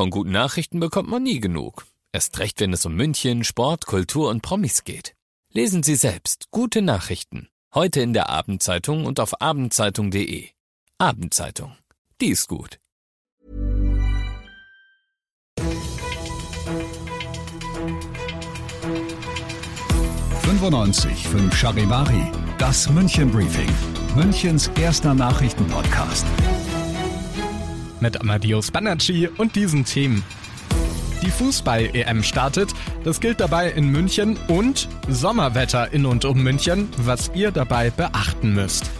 Von guten Nachrichten bekommt man nie genug. Erst recht, wenn es um München, Sport, Kultur und Promis geht. Lesen Sie selbst gute Nachrichten. Heute in der Abendzeitung und auf abendzeitung.de. Abendzeitung. Die ist gut. 95 5 Charivari, das München Briefing, Münchens erster Nachrichtenpodcast. Mit Amadeus Banacci und diesen Themen. Die Fußball-EM startet, das gilt dabei in München und Sommerwetter in und um München, was ihr dabei beachten müsst.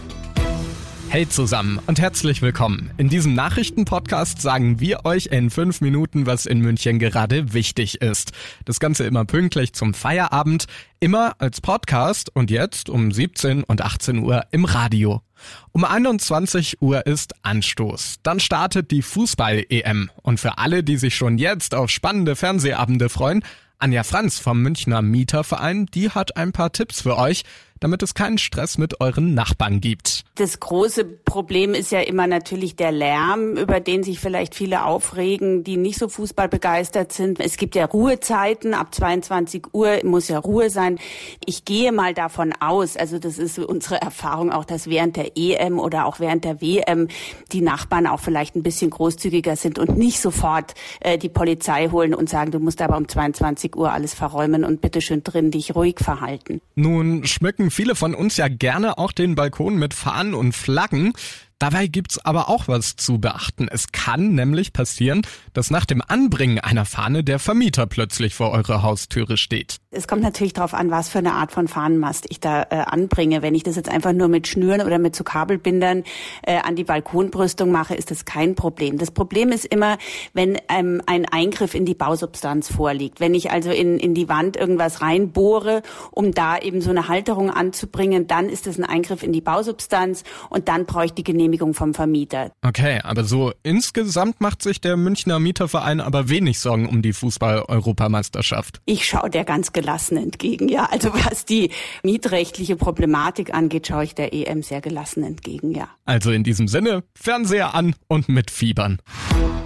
Hey zusammen und herzlich willkommen. In diesem Nachrichtenpodcast sagen wir euch in fünf Minuten, was in München gerade wichtig ist. Das Ganze immer pünktlich zum Feierabend, immer als Podcast und jetzt um 17 und 18 Uhr im Radio. Um 21 Uhr ist Anstoß. Dann startet die Fußball-EM. Und für alle, die sich schon jetzt auf spannende Fernsehabende freuen, Anja Franz vom Münchner Mieterverein, die hat ein paar Tipps für euch, damit es keinen Stress mit euren Nachbarn gibt. Das große Problem ist ja immer natürlich der Lärm, über den sich vielleicht viele aufregen, die nicht so fußballbegeistert sind. Es gibt ja Ruhezeiten, ab 22 Uhr muss ja Ruhe sein. Ich gehe mal davon aus, also das ist unsere Erfahrung auch, dass während der EM oder auch während der WM die Nachbarn auch vielleicht ein bisschen großzügiger sind und nicht sofort äh, die Polizei holen und sagen, du musst aber um 22 Uhr alles verräumen und bitteschön drin dich ruhig verhalten. Nun schmücken viele von uns ja gerne auch den Balkon mit Fahnen und Flaggen. Dabei gibt's aber auch was zu beachten. Es kann nämlich passieren, dass nach dem Anbringen einer Fahne der Vermieter plötzlich vor eurer Haustüre steht. Es kommt natürlich darauf an, was für eine Art von Fahnenmast ich da äh, anbringe. Wenn ich das jetzt einfach nur mit Schnüren oder mit so Kabelbindern äh, an die Balkonbrüstung mache, ist das kein Problem. Das Problem ist immer, wenn ähm, ein Eingriff in die Bausubstanz vorliegt. Wenn ich also in, in die Wand irgendwas reinbohre, um da eben so eine Halterung anzubringen, dann ist das ein Eingriff in die Bausubstanz und dann brauche ich die Genehmigung vom Vermieter. Okay, aber so insgesamt macht sich der Münchner Mieterverein aber wenig Sorgen um die Fußball-Europameisterschaft. Ich schaue der ganz gelassen entgegen, ja. Also was die mietrechtliche Problematik angeht, schaue ich der EM sehr gelassen entgegen, ja. Also in diesem Sinne, Fernseher an und mitfiebern.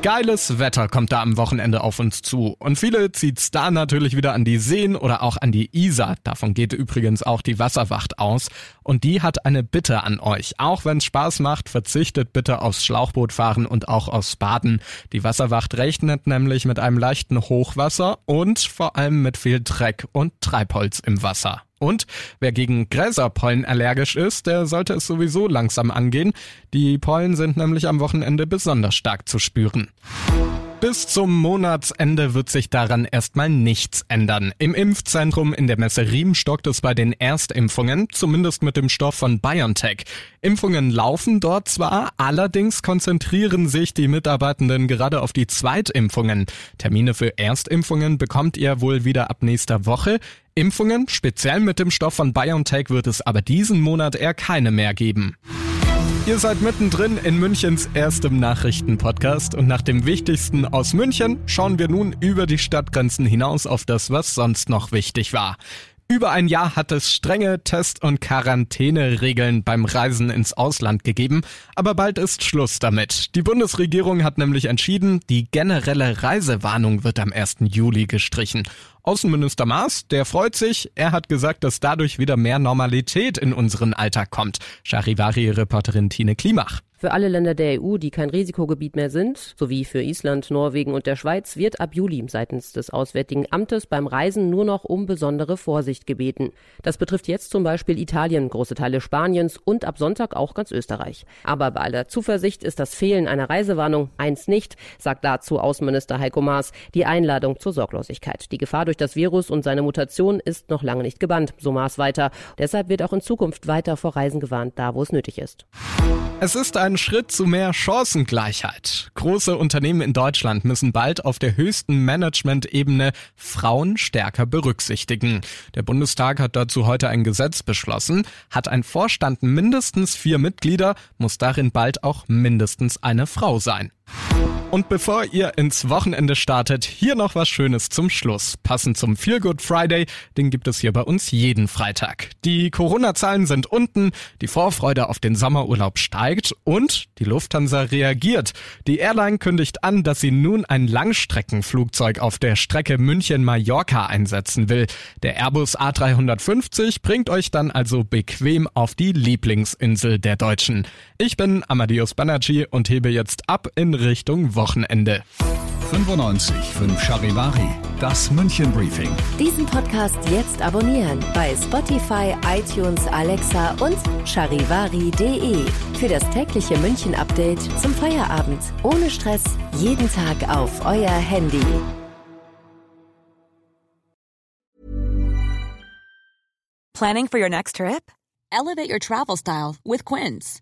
Geiles Wetter kommt da am Wochenende auf uns zu. Und viele zieht's da natürlich wieder an die Seen oder auch an die Isar. Davon geht übrigens auch die Wasserwacht aus. Und die hat eine Bitte an euch. Auch wenn's Spaß macht, verzichtet bitte aufs Schlauchbootfahren und auch aufs Baden. Die Wasserwacht rechnet nämlich mit einem leichten Hochwasser und vor allem mit viel Dreck und Treibholz im Wasser. Und wer gegen Gräserpollen allergisch ist, der sollte es sowieso langsam angehen. Die Pollen sind nämlich am Wochenende besonders stark zu spüren. Bis zum Monatsende wird sich daran erstmal nichts ändern. Im Impfzentrum in der Messe Riem stockt es bei den Erstimpfungen, zumindest mit dem Stoff von BioNTech. Impfungen laufen dort zwar, allerdings konzentrieren sich die Mitarbeitenden gerade auf die Zweitimpfungen. Termine für Erstimpfungen bekommt ihr wohl wieder ab nächster Woche. Impfungen, speziell mit dem Stoff von BioNTech, wird es aber diesen Monat eher keine mehr geben. Ihr seid mittendrin in Münchens erstem Nachrichtenpodcast und nach dem Wichtigsten aus München schauen wir nun über die Stadtgrenzen hinaus auf das, was sonst noch wichtig war. Über ein Jahr hat es strenge Test- und Quarantäneregeln beim Reisen ins Ausland gegeben, aber bald ist Schluss damit. Die Bundesregierung hat nämlich entschieden, die generelle Reisewarnung wird am 1. Juli gestrichen. Außenminister Maas, der freut sich. Er hat gesagt, dass dadurch wieder mehr Normalität in unseren Alltag kommt. Charivari-Reporterin Tine Klimach. Für alle Länder der EU, die kein Risikogebiet mehr sind, sowie für Island, Norwegen und der Schweiz, wird ab Juli seitens des Auswärtigen Amtes beim Reisen nur noch um besondere Vorsicht gebeten. Das betrifft jetzt zum Beispiel Italien, große Teile Spaniens und ab Sonntag auch ganz Österreich. Aber bei aller Zuversicht ist das Fehlen einer Reisewarnung eins nicht, sagt dazu Außenminister Heiko Maas, die Einladung zur Sorglosigkeit. Die Gefahr durch das Virus und seine Mutation ist noch lange nicht gebannt, so Maas weiter. Deshalb wird auch in Zukunft weiter vor Reisen gewarnt, da wo es nötig ist. Es ist ein Schritt zu mehr Chancengleichheit. Große Unternehmen in Deutschland müssen bald auf der höchsten Management-Ebene Frauen stärker berücksichtigen. Der Bundestag hat dazu heute ein Gesetz beschlossen. Hat ein Vorstand mindestens vier Mitglieder, muss darin bald auch mindestens eine Frau sein. Und bevor ihr ins Wochenende startet, hier noch was Schönes zum Schluss. Passend zum Feel Good Friday, den gibt es hier bei uns jeden Freitag. Die Corona-Zahlen sind unten, die Vorfreude auf den Sommerurlaub steigt und die Lufthansa reagiert. Die Airline kündigt an, dass sie nun ein Langstreckenflugzeug auf der Strecke München-Mallorca einsetzen will. Der Airbus A350 bringt euch dann also bequem auf die Lieblingsinsel der Deutschen. Ich bin Amadeus Banerjee und hebe jetzt ab in Richtung Wochenende. 95 5 Charivari, das München Briefing. Diesen Podcast jetzt abonnieren bei Spotify, iTunes, Alexa und charivari.de. Für das tägliche München Update zum Feierabend. Ohne Stress, jeden Tag auf euer Handy. Planning for your next trip? Elevate your travel style with Quince.